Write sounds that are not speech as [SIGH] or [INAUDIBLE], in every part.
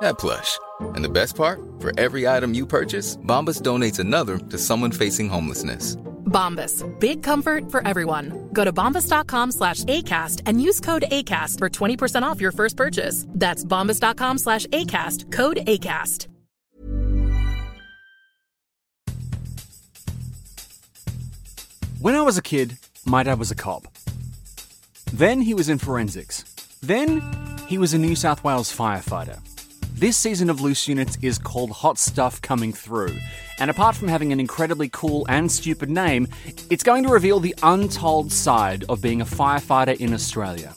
that plush. And the best part? For every item you purchase, Bombas donates another to someone facing homelessness. Bombas. Big comfort for everyone. Go to bombas.com slash ACAST and use code ACAST for 20% off your first purchase. That's bombas.com slash ACAST. Code ACAST. When I was a kid, my dad was a cop. Then he was in forensics. Then he was a New South Wales firefighter. This season of Loose Units is called Hot Stuff Coming Through, and apart from having an incredibly cool and stupid name, it's going to reveal the untold side of being a firefighter in Australia.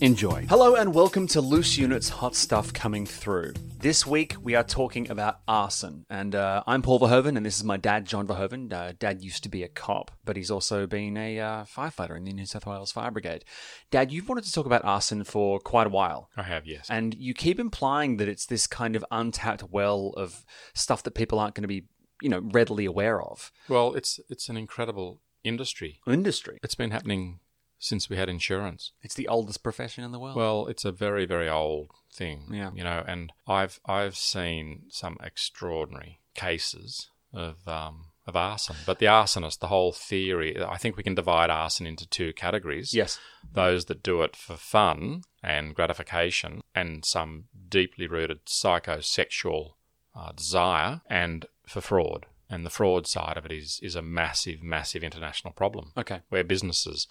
Enjoy. Hello and welcome to Loose Units Hot Stuff Coming Through. This week we are talking about arson, and uh, I'm Paul Verhoeven, and this is my dad, John Verhoeven. Uh, dad used to be a cop, but he's also been a uh, firefighter in the New South Wales Fire Brigade. Dad, you've wanted to talk about arson for quite a while. I have, yes. And you keep implying that it's this kind of untapped well of stuff that people aren't going to be, you know, readily aware of. Well, it's it's an incredible industry. Industry. It's been happening since we had insurance. It's the oldest profession in the world. Well, it's a very very old thing. Yeah. You know, and I've I've seen some extraordinary cases of um of arson. But the arsonist, the whole theory, I think we can divide arson into two categories. yes. Those that do it for fun and gratification and some deeply rooted psychosexual uh, desire and for fraud. And the fraud side of it is, is a massive, massive international problem Okay. where businesses.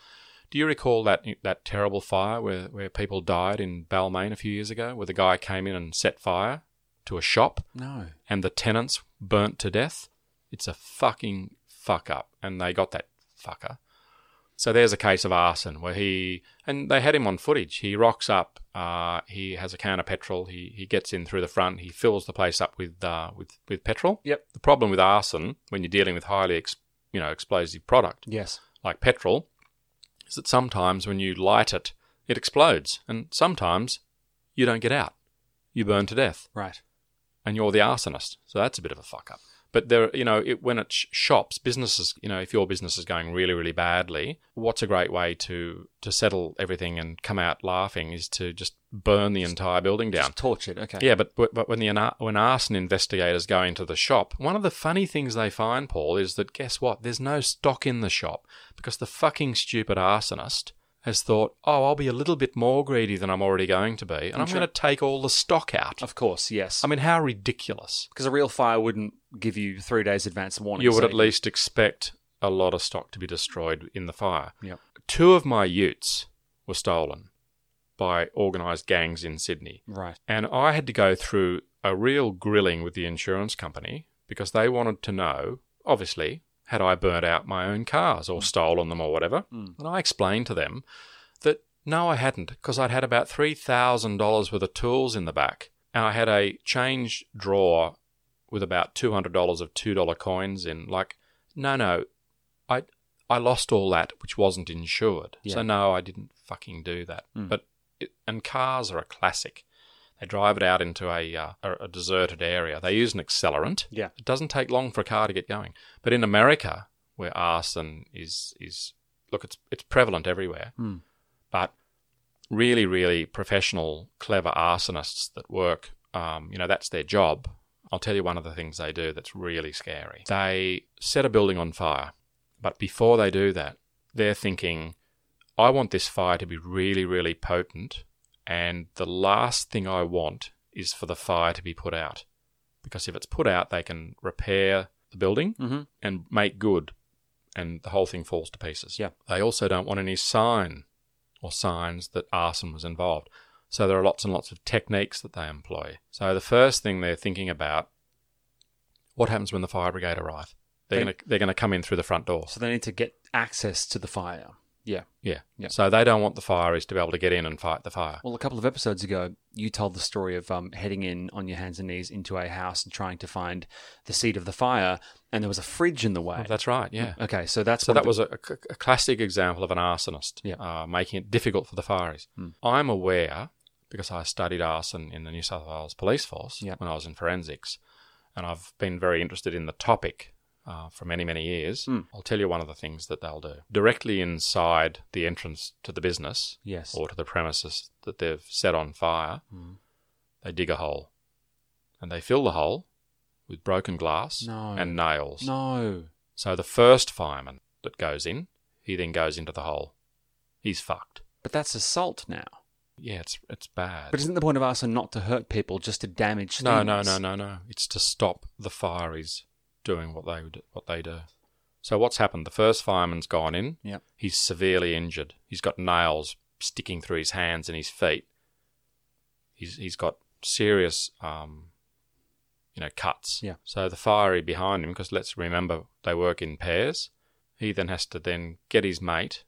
Do you recall that that terrible fire where, where people died in Balmain a few years ago, where the guy came in and set fire to a shop No. and the tenants burnt to death? It's a fucking fuck up, and they got that fucker. So there's a case of arson where he and they had him on footage. He rocks up. Uh, he has a can of petrol. He he gets in through the front. He fills the place up with uh, with with petrol. Yep. The problem with arson when you're dealing with highly ex, you know explosive product Yes. like petrol is that sometimes when you light it, it explodes, and sometimes you don't get out. You burn to death, Right. and you're the arsonist. So that's a bit of a fuck up. But there, you know, it, when it sh- shops, businesses, you know, if your business is going really, really badly, what's a great way to to settle everything and come out laughing is to just burn the entire building down. Just tortured. Okay. Yeah, but but when the when arson investigators go into the shop, one of the funny things they find, Paul, is that guess what? There's no stock in the shop because the fucking stupid arsonist has thought, oh, I'll be a little bit more greedy than I'm already going to be, and I'm going to take all the stock out. Of course. Yes. I mean, how ridiculous! because a real fire wouldn't give you three days advance warning. You would so at least expect a lot of stock to be destroyed in the fire. Yep. Two of my utes were stolen by organised gangs in Sydney. Right. And I had to go through a real grilling with the insurance company because they wanted to know, obviously, had I burnt out my own cars or stolen them or whatever. Mm. And I explained to them that no, I hadn't because I'd had about $3,000 worth of tools in the back. And I had a change drawer with about $200 of $2 coins in. Like, no, no, I, I lost all that, which wasn't insured. Yeah. So, no, I didn't fucking do that. Mm. But it, and cars are a classic. They drive it out into a, uh, a, deserted area. They use an accelerant. Yeah. It doesn't take long for a car to get going. But in America, where arson is is look, it's it's prevalent everywhere. Hmm. But really, really professional, clever arsonists that work, um, you know, that's their job. I'll tell you one of the things they do that's really scary. They set a building on fire, but before they do that, they're thinking, I want this fire to be really, really potent, and the last thing I want is for the fire to be put out. Because if it's put out, they can repair the building Mm-hmm. and make good, and the whole thing falls to pieces. Yeah. They also don't want any sign or signs that arson was involved. So there are lots and lots of techniques that they employ. So the first thing they're thinking about, what happens when the fire brigade arrive? They're They- going to they're going to come in through the front door. So they need to get access to the fire. Yeah. Yeah. Yeah. So they don't want the fireys to be able to get in and fight the fire. Well, a couple of episodes ago, you told the story of um, heading in on your hands and knees into a house and trying to find the seat of the fire, and there was a fridge in the way. Oh, that's right. Yeah. Okay, so that's So that the- was a, a- a classic example of an arsonist Yeah. Uh, making it difficult for the fireys. I'm aware, because I studied arson in the New South Wales Police Force Yeah. when I was in forensics, and I've been very interested in the topic uh, for many, many years. Hmm. I'll tell you one of the things that they'll do. Directly inside the entrance to the business yes. or to the premises that they've set on fire, Hmm. they dig a hole. And they fill the hole with broken glass No. and nails. No. So the first fireman that goes in, he then goes into the hole. He's fucked. But that's assault now. Yeah, it's it's bad. But isn't the point of arson not to hurt people, just to damage things? no, no, no, no, no. It's to stop the fireys doing what they would, what they do. So what's happened? The first fireman's gone in. Yep. He's severely injured. He's got nails sticking through his hands and his feet. He's he's got serious, um, you know, cuts. Yeah. So the fiery behind him, because let's remember they work in pairs. He then has to then get his mate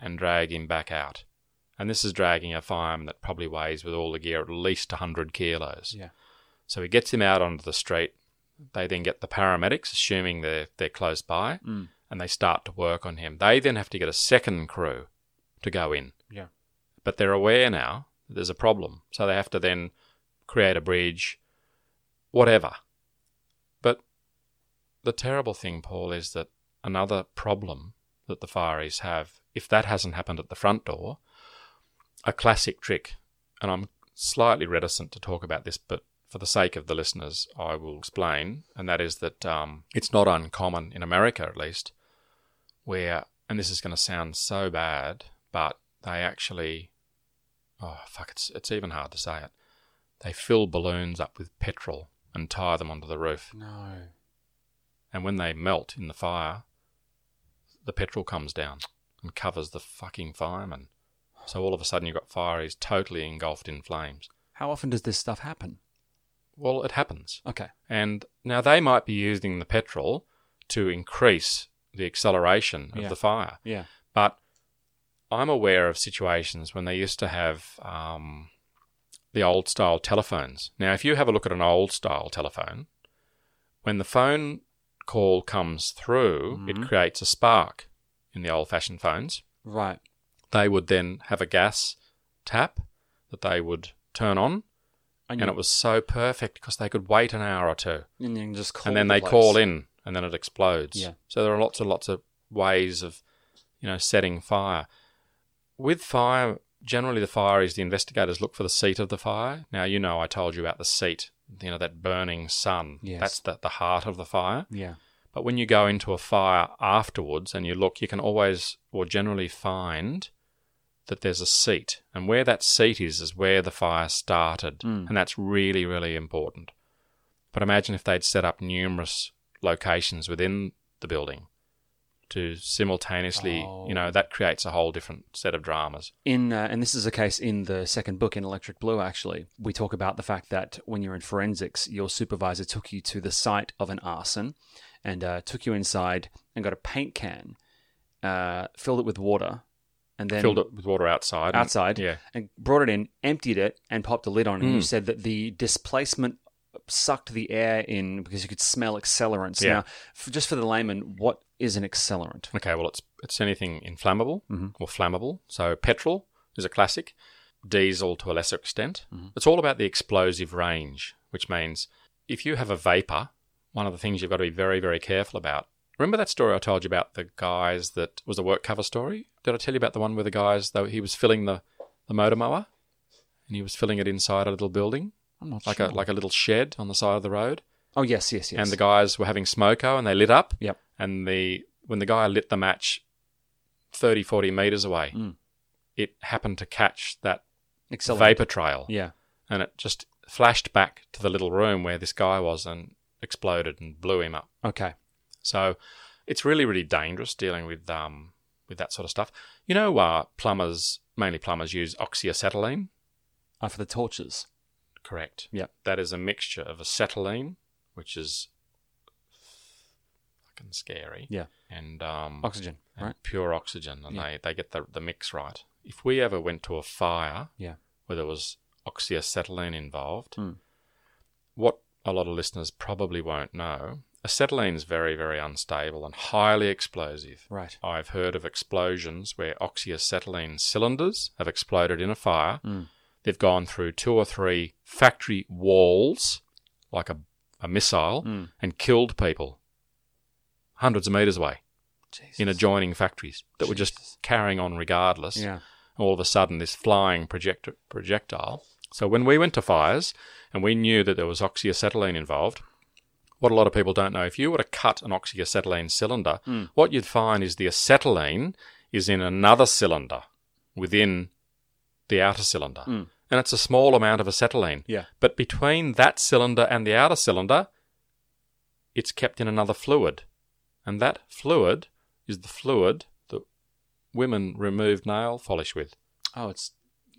and drag him back out. And this is dragging a fireman that probably weighs with all the gear at least 100 kilos. Yeah. So he gets him out onto the street. They then get the paramedics, assuming they're, they're close by, Mm. and they start to work on him. They then have to get a second crew to go in. Yeah. But they're aware now that there's a problem. So they have to then create a bridge, whatever. But the terrible thing, Paul, is that another problem that the fireys have, if that hasn't happened at the front door, a classic trick, and I'm slightly reticent to talk about this, but for the sake of the listeners, I will explain, and that is that um, it's not uncommon in America, at least, where, and this is going to sound so bad, but they actually, oh fuck, it's it's even hard to say it. They fill balloons up with petrol and tie them onto the roof, No. and when they melt in the fire, the petrol comes down and covers the fucking fireman. So all of a sudden, you've got fireys totally engulfed in flames. How often does this stuff happen? Well, it happens. Okay. And now they might be using the petrol to increase the acceleration of Yeah. the fire. Yeah. But I'm aware of situations when they used to have um, the old style telephones. Now, if you have a look at an old style telephone, when the phone call comes through, Mhm. it creates a spark in the old fashioned phones. Right. They would then have a gas tap that they would turn on, And, and it was so perfect because they could wait an hour or two and can just call and then the they place. call in and then it explodes. Yeah. So there are lots and lots of ways of, you know, setting fire. With fire, generally the fire is the investigators look for the seat of the fire. Now you know I told you about the seat, you know, that burning sun. Yes. That's the, the heart of the fire. Yeah. But when you go into a fire afterwards and you look, you can always or generally find that there's a seat. And where that seat is, is where the fire started. Mm. And that's really, really important. But imagine if they'd set up numerous locations within the building to simultaneously, you know, Oh. that creates a whole different set of dramas. In uh, and this is a case in the second book in Electric Blue. Actually, we talk about the fact that when you're in forensics, your supervisor took you to the site of an arson, and uh, took you inside and got a paint can, uh, filled it with water, and then Filled it with water outside. and- outside, yeah. and brought it in, emptied it, and popped a lid on. it. And you Mm. said that the displacement sucked the air in because you could smell accelerants. Yeah. Now, f just for the layman, what is an accelerant? Okay, well, it's it's anything inflammable Mhm. or flammable. So petrol is a classic, diesel to a lesser extent. Mhm. It's all about the explosive range, which means if you have a vapor, one of the things you've got to be very very careful about. Remember that story I told you about the guys that was a work cover story? Did I tell you about the one where the guys though he was filling the the motor mower and he was filling it inside a little building, I'm not like sure. a like a little shed on the side of the road? oh yes, yes, yes. and the guys were having smoko and they lit up. Yep. And the when the guy lit the match 30, 40 meters away, Mm. it happened to catch that vapor trail. Yeah. And it just flashed back to the little room where this guy was and exploded and blew him up. Okay. So it's really, really dangerous dealing with um with that sort of stuff. You know, uh, plumbers, mainly plumbers, use oxyacetylene. Uh, for the torches. Correct. Yeah. That is a mixture of acetylene, which is fucking scary. Yeah. And um, Oxygen, and right? pure oxygen, and Yeah. they, they get the, the mix right. If we ever went to a fire Yeah. where there was oxyacetylene involved, Hmm. what a lot of listeners probably won't know, acetylene is very, very unstable and highly explosive. Right. I've heard of explosions where oxyacetylene cylinders have exploded in a fire. Mm. They've gone through two or three factory walls, like a, a missile, Mm. and killed people hundreds of metres away Jesus. in adjoining factories that were just carrying on regardless. Yeah. All of a sudden, this flying project- projectile. So when we went to fires and we knew that there was oxyacetylene involved, what a lot of people don't know, if you were to cut an oxyacetylene cylinder, Mm. what you'd find is the acetylene is in another cylinder within the outer cylinder. Mm. And it's a small amount of acetylene. Yeah. But between that cylinder and the outer cylinder, it's kept in another fluid. And that fluid is the fluid that women remove nail polish with. Oh, it's.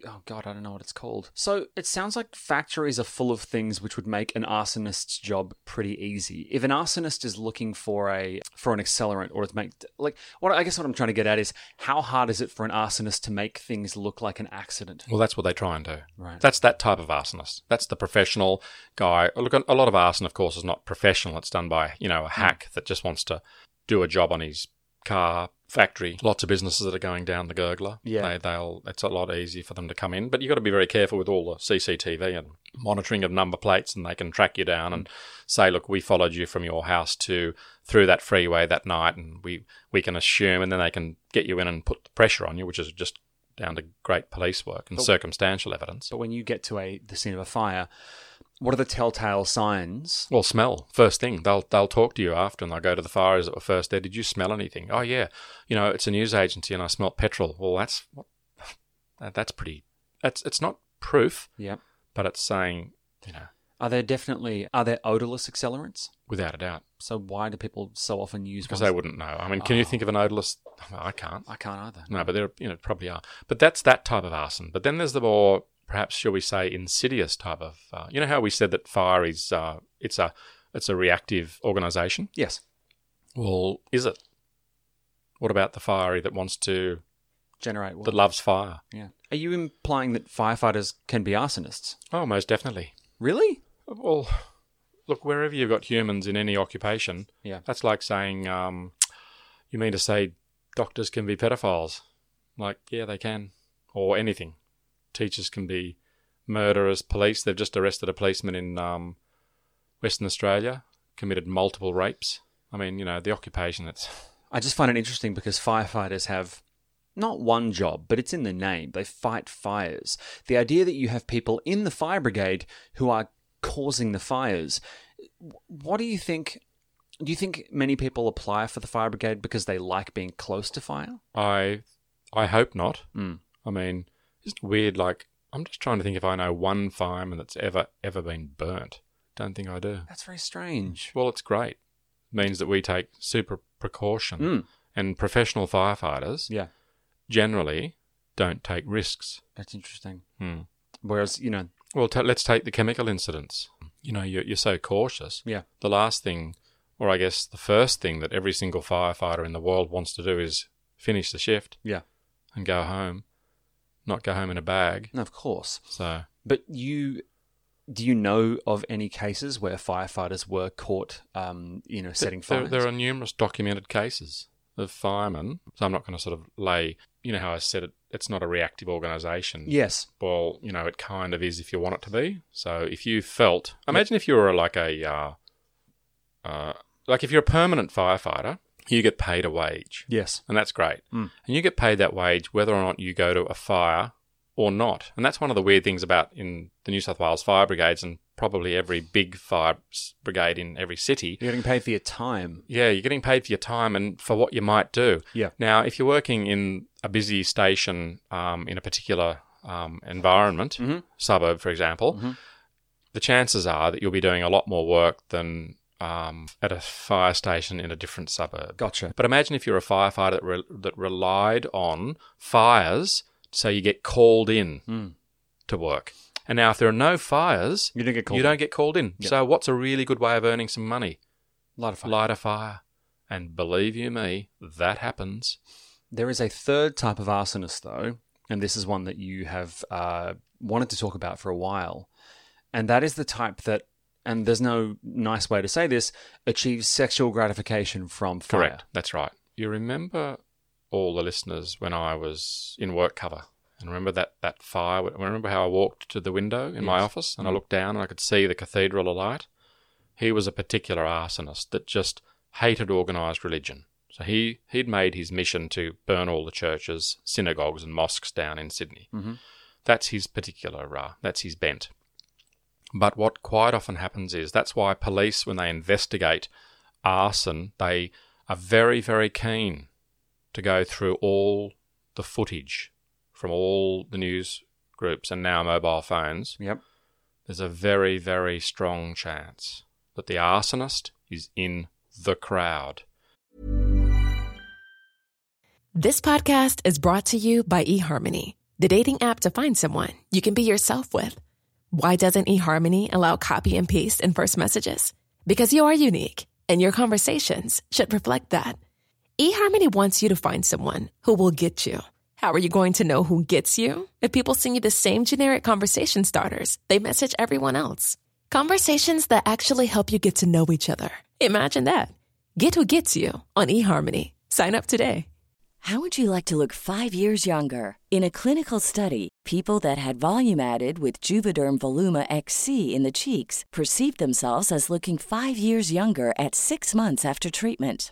Oh God, I don't know what it's called. So it sounds like factories are full of things which would make an arsonist's job pretty easy. If an arsonist is looking for a for an accelerant or to make like what I guess what I'm trying to get at is how hard is it for an arsonist to make things look like an accident? Well, that's what they try and do. Right. That's that type of arsonist. That's the professional guy. Look, a lot of arson, of course, is not professional. It's done by you know a hmm. hack that just wants to do a job on his car factory. Lots of businesses that are going down the gurgler. Yeah. they, they'll. It's a lot easier for them to come in, but you have got to be very careful with all the CCTV and monitoring of number plates, and they can track you down and say, look, we followed you from your house to through that freeway that night, and we we can assume, and then they can get you in and put the pressure on you, which is just down to great police work and But- circumstantial evidence. But when you get to a the scene of a fire, what are the telltale signs? Well, smell first thing. They'll they'll talk to you after, and they'll go to the fires that were first there. Did you smell anything? Oh yeah, you know it's a news agency, and I smelt petrol. Well, that's [LAUGHS] what, that's pretty. That's it's not proof, Yeah. but it's saying you know Are there definitely are there odorless accelerants? without a doubt So why do people so often use because ones- they wouldn't know. I mean, can you think of an odorless? I can't. I can't either. No, but there you know probably are. But that's that type of arson. But then there's the more perhaps shall we say insidious type of. Uh, you know how we said that fire is uh, it's a it's a reactive organisation. Yes. Well, is it? What about the fiery that wants to Generate that loves fire? Yeah. Are you implying that firefighters can be arsonists? Oh, most definitely. Really? Well, look, wherever you've got humans in any occupation, Yeah. that's like saying, um, you mean to say doctors can be pedophiles? Like, yeah, they can, or anything. Teachers can be murderers. Police, they've just arrested a policeman in um, Western Australia, committed multiple rapes. I mean, you know, the occupation. It's I just find it interesting because firefighters have not one job, but it's in the name. They fight fires. The idea that you have people in the fire brigade who are causing the fires. What do you think? Do you think many people apply for the fire brigade because they like being close to fire? I, I hope not. Mm. I mean, just weird. Like, I'm just trying to think if I know one fireman that's ever ever been burnt. Don't think I do. That's very strange. Well, it's great. means that we take super precaution, Mm. and professional firefighters Yeah, generally don't take risks. that's interesting. Hmm. Whereas, you know, Well, t- let's take the chemical incidents. You know, you're, you're so cautious. yeah, The last thing, or I guess the first thing that every single firefighter in the world wants to do is finish the shift yeah, and go home, not go home in a bag. of course. So, But you, do you know of any cases where firefighters were caught, um, you know, setting there, fires? there are numerous documented cases of firemen. So I'm not going to sort of lay, you know how I said it, it's not a reactive organisation. yes. Well, you know, it kind of is if you want it to be. So if you felt, imagine if you were like a, uh, uh, like if you're a permanent firefighter, you get paid a wage, Yes. and that's great. Mm. And you get paid that wage whether or not you go to a fire or not. And that's one of the weird things about in the New South Wales fire brigades and probably every big fire brigade in every city. You're getting paid for your time. Yeah, you're getting paid for your time and for what you might do. Yeah. Now, if you're working in a busy station um, in a particular um, environment, Mhm. suburb, for example, Mhm. the chances are that you'll be doing a lot more work than um, at a fire station in a different suburb. Gotcha. But imagine if you're a firefighter that, re- that relied on fires, so you get called in Mm. to work. And now, if there are no fires, You don't get called. you don't get called in. Yeah. So, what's a really good way of earning some money? Light a fire. Light a fire. And believe you me, that happens. There is a third type of arsonist, though, and this is one that you have uh, wanted to talk about for a while. And that is the type that, and there's no nice way to say this, achieves sexual gratification from fire. Correct. That's right. You remember all the listeners when I was in work cover. And remember that, that fire? Remember how I walked to the window in my office and I looked down and I could see the cathedral alight? He was a particular arsonist that just hated organised religion. So he, he'd made his mission to burn all the churches, synagogues, and mosques down in Sydney. Mhm. That's his particular, uh, that's his bent. But what quite often happens is that's why police, when they investigate arson, they are very, very keen to go through all the footage from all the news groups and now mobile phones. Yep. There's a very, very strong chance that the arsonist is in the crowd. This podcast is brought to you by eHarmony, the dating app to find someone you can be yourself with. Why doesn't eHarmony allow copy and paste in first messages? Because you are unique, and your conversations should reflect that. eHarmony wants you to find someone who will get you. How are you going to know who gets you? If people send you the same generic conversation starters, they message everyone else. Conversations that actually help you get to know each other. Imagine that. Get who gets you on eHarmony. Sign up today. How would you like to look five years younger? In a clinical study, people that had volume added with Juvederm Voluma XC in the cheeks perceived themselves as looking five years younger at six months after treatment.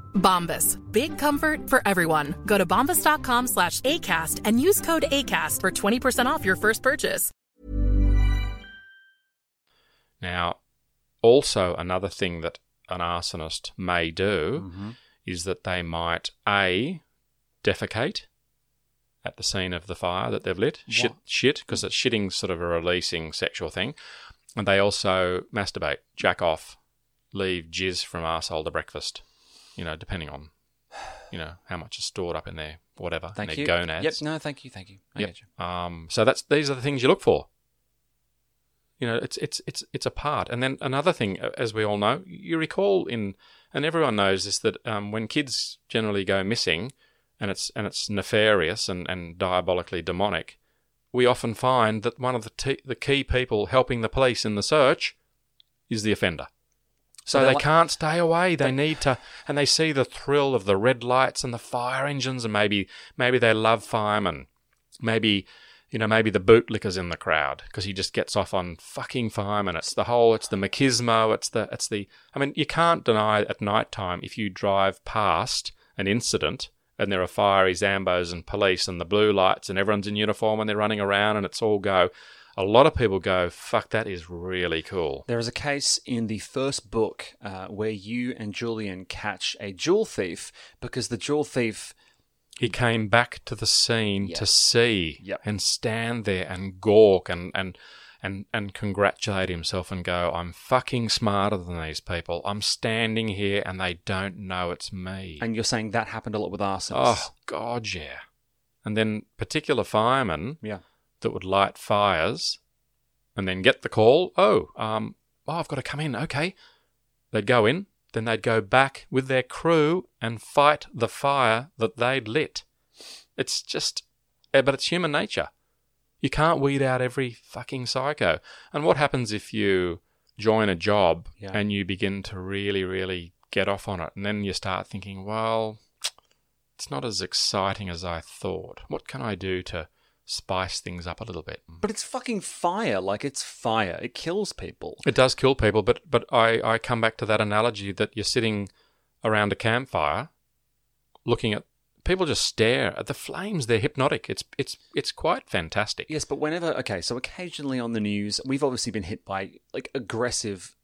Bombas. Big comfort for everyone. Go to bombas.com slash ACAST and use code ACAST for 20% off your first purchase. Now, also another thing that an arsonist may do Mhm. is that they might a defecate at the scene of the fire that they've lit. Shit, What? shit, because it's shitting sort of a releasing sexual thing, and they also masturbate, jack off, leave jizz from arsehole to breakfast. You know, depending on you know how much is stored up in there, whatever. in Thank their you. Gonads. Yep. No, thank you. Thank you. I Yep. get you. Um, so that's these are the things you look for. You know, it's it's it's it's a part. And then another thing, as we all know, you recall in, and everyone knows this that um, when kids generally go missing, and it's and it's nefarious and, and diabolically demonic, we often find that one of the t- the key people helping the police in the search is the offender. So they're like- can't stay away. They need to, and they see the thrill of the red lights and the fire engines, and maybe maybe they love firemen, maybe you know maybe the bootlicker's in the crowd because he just gets off on fucking firemen. It's the whole, it's the machismo, it's the it's the. I mean, you can't deny at night time if you drive past an incident and there are fiery zambos and police and the blue lights and everyone's in uniform and they're running around and it's all go. A lot of people go, fuck, that is really cool. There is a case in the first book uh, where you and Julian catch a jewel thief because the jewel thief. He came back to the scene Yeah. to see Yep. and stand there and gawk and, and and and congratulate himself and go, I'm fucking smarter than these people. I'm standing here and they don't know it's me. And you're saying that happened a lot with arsonists. oh God, yeah. And then particular firemen Yeah. That would light fires and then get the call, oh, um, oh, I've got to come in. Okay. They'd go in, then they'd go back with their crew and fight the fire that they'd lit. It's just eh, but it's human nature. You can't weed out every fucking psycho. And what happens if you join a job Yeah. and you begin to really, really get off on it, and then you start thinking, well, it's not as exciting as I thought. What can I do to spice things up a little bit? But it's fucking fire. Like it's fire. It kills people. It does kill people, but but I, I come back to that analogy that you're sitting around a campfire looking at people just stare at the flames. They're hypnotic. It's it's it's quite fantastic. Yes, but whenever okay, so occasionally on the news, we've obviously been hit by like aggressive,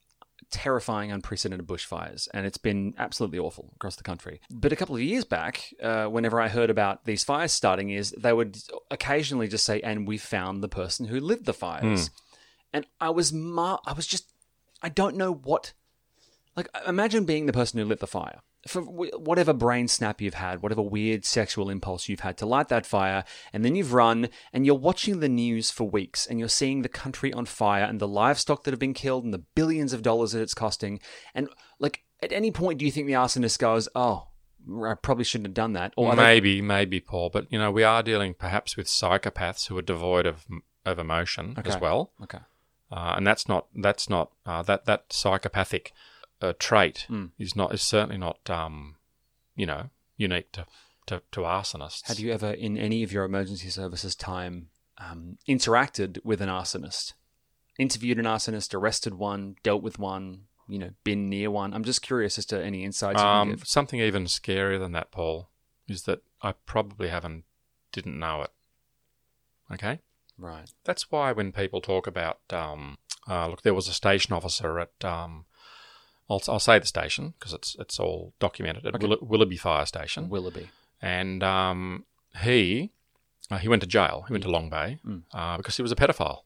terrifying, unprecedented bushfires, and it's been absolutely awful across the country. But a couple of years back, uh, whenever I heard about these fires starting, is they would occasionally just say, "And we found the person who lit the fires," and I was mar- I was just I don't know what like, imagine being the person who lit the fire. For whatever brain snap you've had, whatever weird sexual impulse you've had to light that fire, and then you've run and you're watching the news for weeks and you're seeing the country on fire and the livestock that have been killed and the billions of dollars that it's costing. And, like, at any point, do you think the arsonist goes, oh, I probably shouldn't have done that? are they- maybe, maybe, Paul. But you know, we are dealing perhaps with psychopaths who are devoid of of emotion as well, Okay. uh, and that's not that's not uh, that that psychopathic uh, trait Mm. is not is certainly not um, you know unique to, to to arsonists. Have you ever, in any of your emergency services time, um, interacted with an arsonist? Interviewed an arsonist, arrested one, dealt with one, you know, been near one? I'm just curious as to any insights you can Um, something even scarier than that, Paul, is that I probably haven't didn't know it. Okay, Right. that's why when people talk about um, uh, look, there was a station officer at um, I'll, I'll say the station because it's it's all documented at Okay. Will- Willoughby Fire Station, Willoughby. and um, he uh, he went to jail. He went to Long Bay Mm. uh, because he was a pedophile,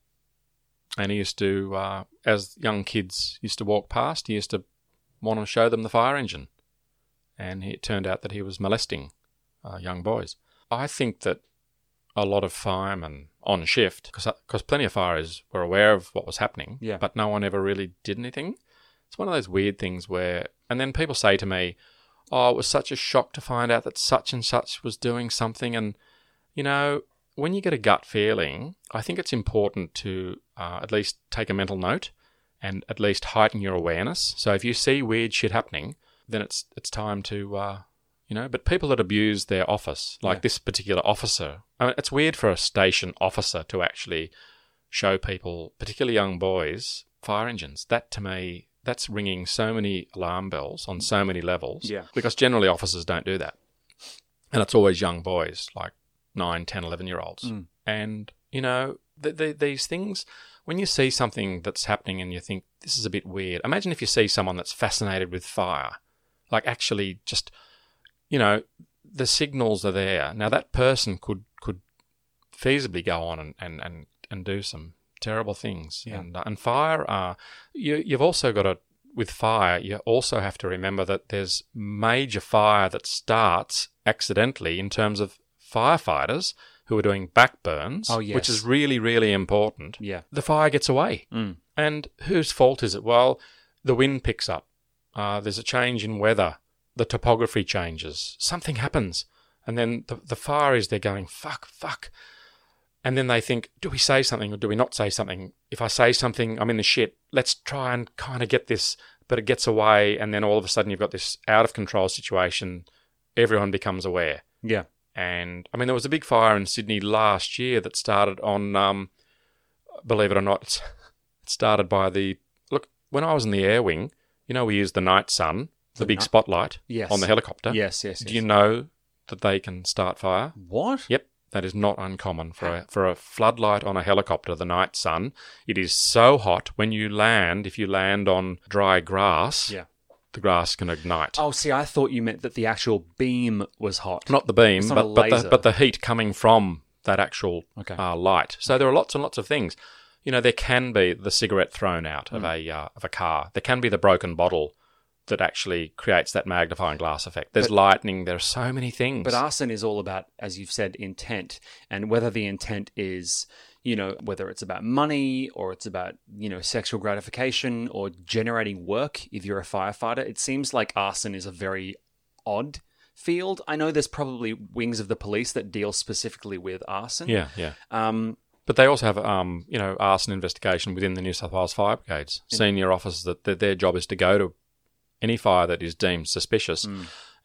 and he used to, uh, as young kids used to walk past, he used to want to show them the fire engine, and it turned out that he was molesting uh, young boys. I think that a lot of firemen on shift, because plenty of fires were aware of what was happening, Yeah. but no one ever really did anything. It's one of those weird things where, and then people say to me, "Oh, it was such a shock to find out that such and such was doing something," and you know, when you get a gut feeling, I think it's important to uh, at least take a mental note and at least heighten your awareness. So if you see weird shit happening, then it's it's time to uh, you know. But people that abuse their office, like Yeah. this particular officer, I mean, it's weird for a station officer to actually show people, particularly young boys, fire engines. That to me, that's ringing so many alarm bells on so many levels. Yeah. Because generally officers don't do that. And it's always young boys, like 9, 10, 11 year olds. Mm. And, you know, th- th- these things, when you see something that's happening and you think, this is a bit weird, imagine if you see someone that's fascinated with fire, like actually just, you know, the signals are there. Now, that person could, could feasibly go on and, and, and, and do some terrible things. Yeah. And, uh, and fire, uh, you, you've also got to, with fire, you also have to remember that there's major fire that starts accidentally in terms of firefighters who are doing backburns, Oh, which is really, really important. Yeah. The fire gets away. Mm. And whose fault is it? Well, the wind picks up. Uh, there's a change in weather. The topography changes. Something happens. And then the, the fire is there going, fuck, fuck. And then they think, do we say something or do we not say something? If I say something, I'm in the shit. Let's try and kind of get this, but it gets away. And then all of a sudden, you've got this out of control situation. Everyone becomes aware. Yeah. And I mean, there was a big fire in Sydney last year that started on, um, believe it or not, [LAUGHS] it started by the look. When I was in the air wing, you know, we used the night sun, the, The big ni- spotlight Yes. on the helicopter. Yes, yes, yes. Do you know that they can start fire? What? Yep, that is not uncommon for a, for a floodlight on a helicopter. The night sun. It is so hot when you land. If you land on dry grass, Yeah. the grass can ignite. Oh, see, I thought you meant that the actual beam was hot. not the beam, not but, but the but the heat coming from that actual Okay. uh, light. So there are lots and lots of things. You know, there can be the cigarette thrown out Hmm. of a uh, of a car. There can be the broken bottle that actually creates that magnifying glass effect. There's But- lightning. There are so many things. But arson is all about, as you've said, intent, and whether the intent is, you know, whether it's about money or it's about, you know, sexual gratification or generating work. If you're a firefighter, it seems like arson is a very odd field. I know there's probably wings of the police that deal specifically with arson. Yeah, yeah. Um, But they also have, um, you know, arson investigation within the New South Wales Fire Brigades. Senior officers that, that their job is to go to any fire that is deemed suspicious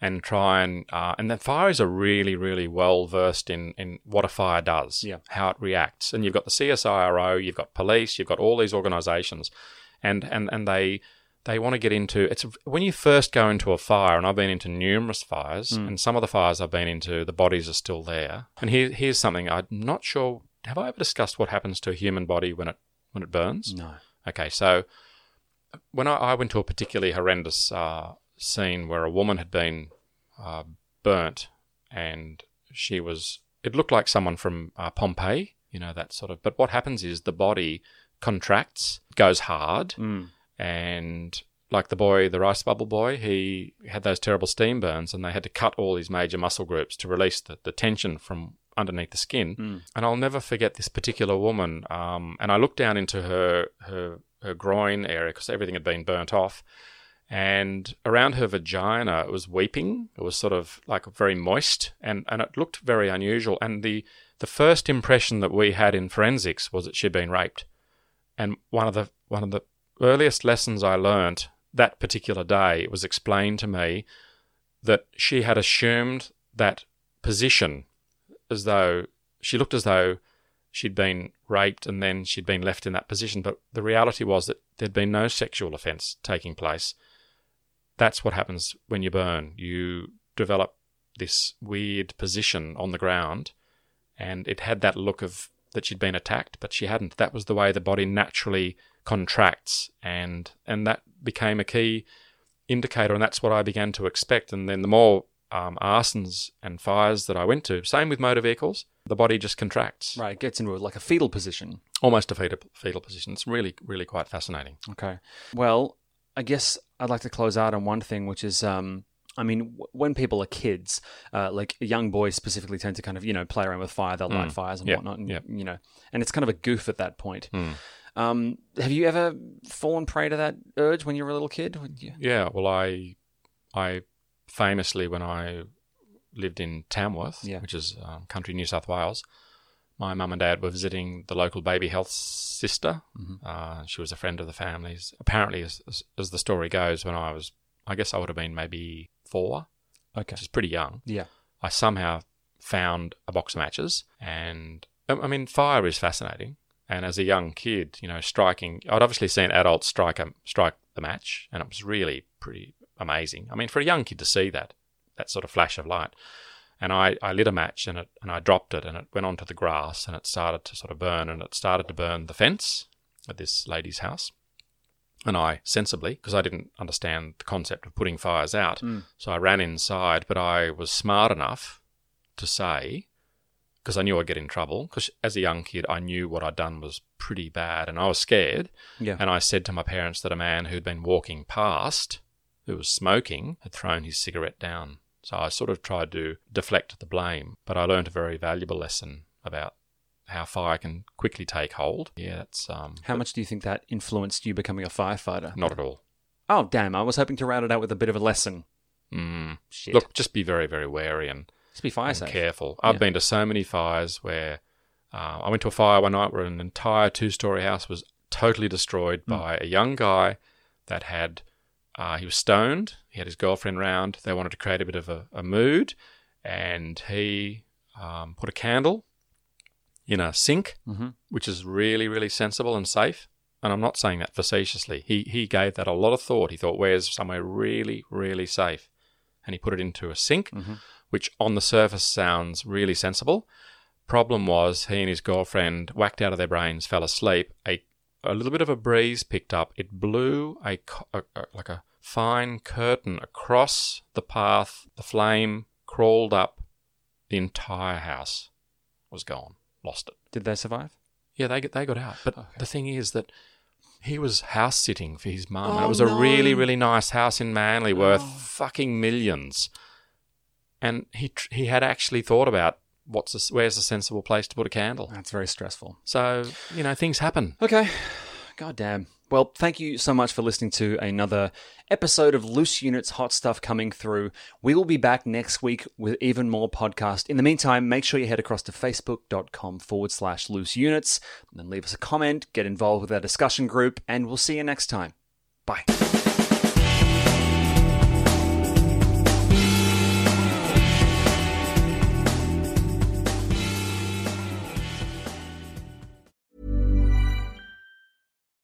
and try and uh, and the fires are really, really well versed in in what a fire does, Yeah. how it reacts. And you've got the CSIRO, you've got police, you've got all these organisations, and and and they they want to get into it's when you first go into a fire and i've been into numerous fires and some of the fires i've been into the bodies are still there and here, here's something i'm not sure have i ever discussed what happens to a human body when it when it burns no. okay so when i, I went to a particularly horrendous uh, scene where a woman had been uh, burnt and she was it looked like someone from uh, pompeii you know that sort of but what happens is the body contracts goes hard Mm. and like the boy, the rice bubble boy, he had those terrible steam burns, and they had to cut all his major muscle groups to release the, the tension from underneath the skin. And I'll never forget this particular woman. Um, and I looked down into her her her groin area because everything had been burnt off, and around her vagina it was weeping. It was sort of like very moist, and and it looked very unusual. And the the first impression that we had in forensics was that she'd been raped. And one of the one of the earliest lessons I learnt that particular day, it was explained to me that she had assumed that position as though she looked as though she'd been raped and then she'd been left in that position. But the reality was that there'd been no sexual offence taking place. That's what happens when you burn. You develop this weird position on the ground, and it had that look of that she'd been attacked, but she hadn't. That was the way the body naturally contracts, and and that became a key indicator, and that's what I began to expect. And then the more um, arsons and fires that I went to, same with motor vehicles, the body just contracts, Right, it gets into like a fetal position. almost a fetal, fetal position. It's really, really quite fascinating. Okay. Well, I guess I'd like to close out on one thing, which is, um, I mean, w- when people are kids, uh, like young boys specifically tend to kind of, you know, play around with fire, they'll light fires and Yeah, whatnot, and, yeah. you know, and it's kind of a goof at that point. Um, have you ever fallen prey to that urge when you were a little kid? You- Yeah, well, I, I famously when I lived in Tamworth, Yeah. which is um, country New South Wales, my mum and dad were visiting the local baby health sister. Uh, she was a friend of the family's. Apparently, as, as, the story goes, when I was, I guess I would have been maybe four, Okay. which is pretty young. Yeah. I somehow found a box of matches, and I I mean, fire is fascinating. And as a young kid, you know, striking, I'd obviously seen adults strike a, strike the match, and it was really pretty amazing. I mean, for a young kid to see that, that sort of flash of light, and I, I lit a match and it and I dropped it and it went onto the grass and it started to sort of burn and it started to burn the fence at this lady's house. And I sensibly, because I didn't understand the concept of putting fires out, mm. so I ran inside, but I was smart enough to say, because I knew I'd get in trouble, because as a young kid, I knew what I'd done was pretty bad and I was scared. Yeah. And I said to my parents that a man who'd been walking past, who was smoking, had thrown his cigarette down. So I sort of tried to deflect the blame, but I learned a very valuable lesson about how fire can quickly take hold. Yeah, that's um, How much do you think that influenced you becoming a firefighter? not at all. Oh, damn. I was hoping to round it out with a bit of a lesson. Mm. Shit. Look, just be very, very wary and Just be fire safe. careful. I've Yeah. been to so many fires where uh, I went to a fire one night where an entire two-story house was totally destroyed Hmm. by a young guy that had uh, he was stoned. He had his girlfriend round. They wanted to create a bit of a, a mood, and he um, put a candle in a sink, Mhm. which is really, really sensible and safe. And I'm not saying that facetiously. He he gave that a lot of thought. He thought, "Where's somewhere really, really safe?" And he put it into a sink, which on the surface sounds really sensible. Problem was, he and his girlfriend, whacked out of their brains, fell asleep. A a little bit of a breeze picked up. It blew a, a, a like a fine curtain across the path. The flame crawled up. The entire house was gone. Lost it. Did they survive? Yeah, they got they got out. But the thing is that he was house sitting for his mum. and Oh, it was a really really nice house in Manly, worth oh. fucking millions. And he tr- he had actually thought about what's a, where's a sensible place to put a candle. That's very stressful. So you know things happen. Okay. God damn. Well, thank you so much for listening to another episode of Loose Units Hot Stuff coming through. We will be back next week with even more podcast. In the meantime, make sure you head across to facebook.com forward slash loose units and then leave us a comment, get involved with our discussion group, and we'll see you next time. Bye.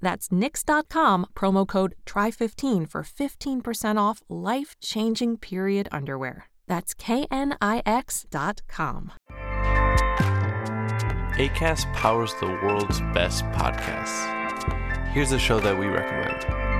That's Knix.com, promo code TRY15 for 15% off life changing period underwear. That's KNIX.com. ACAST powers the world's best podcasts. Here's a show that we recommend.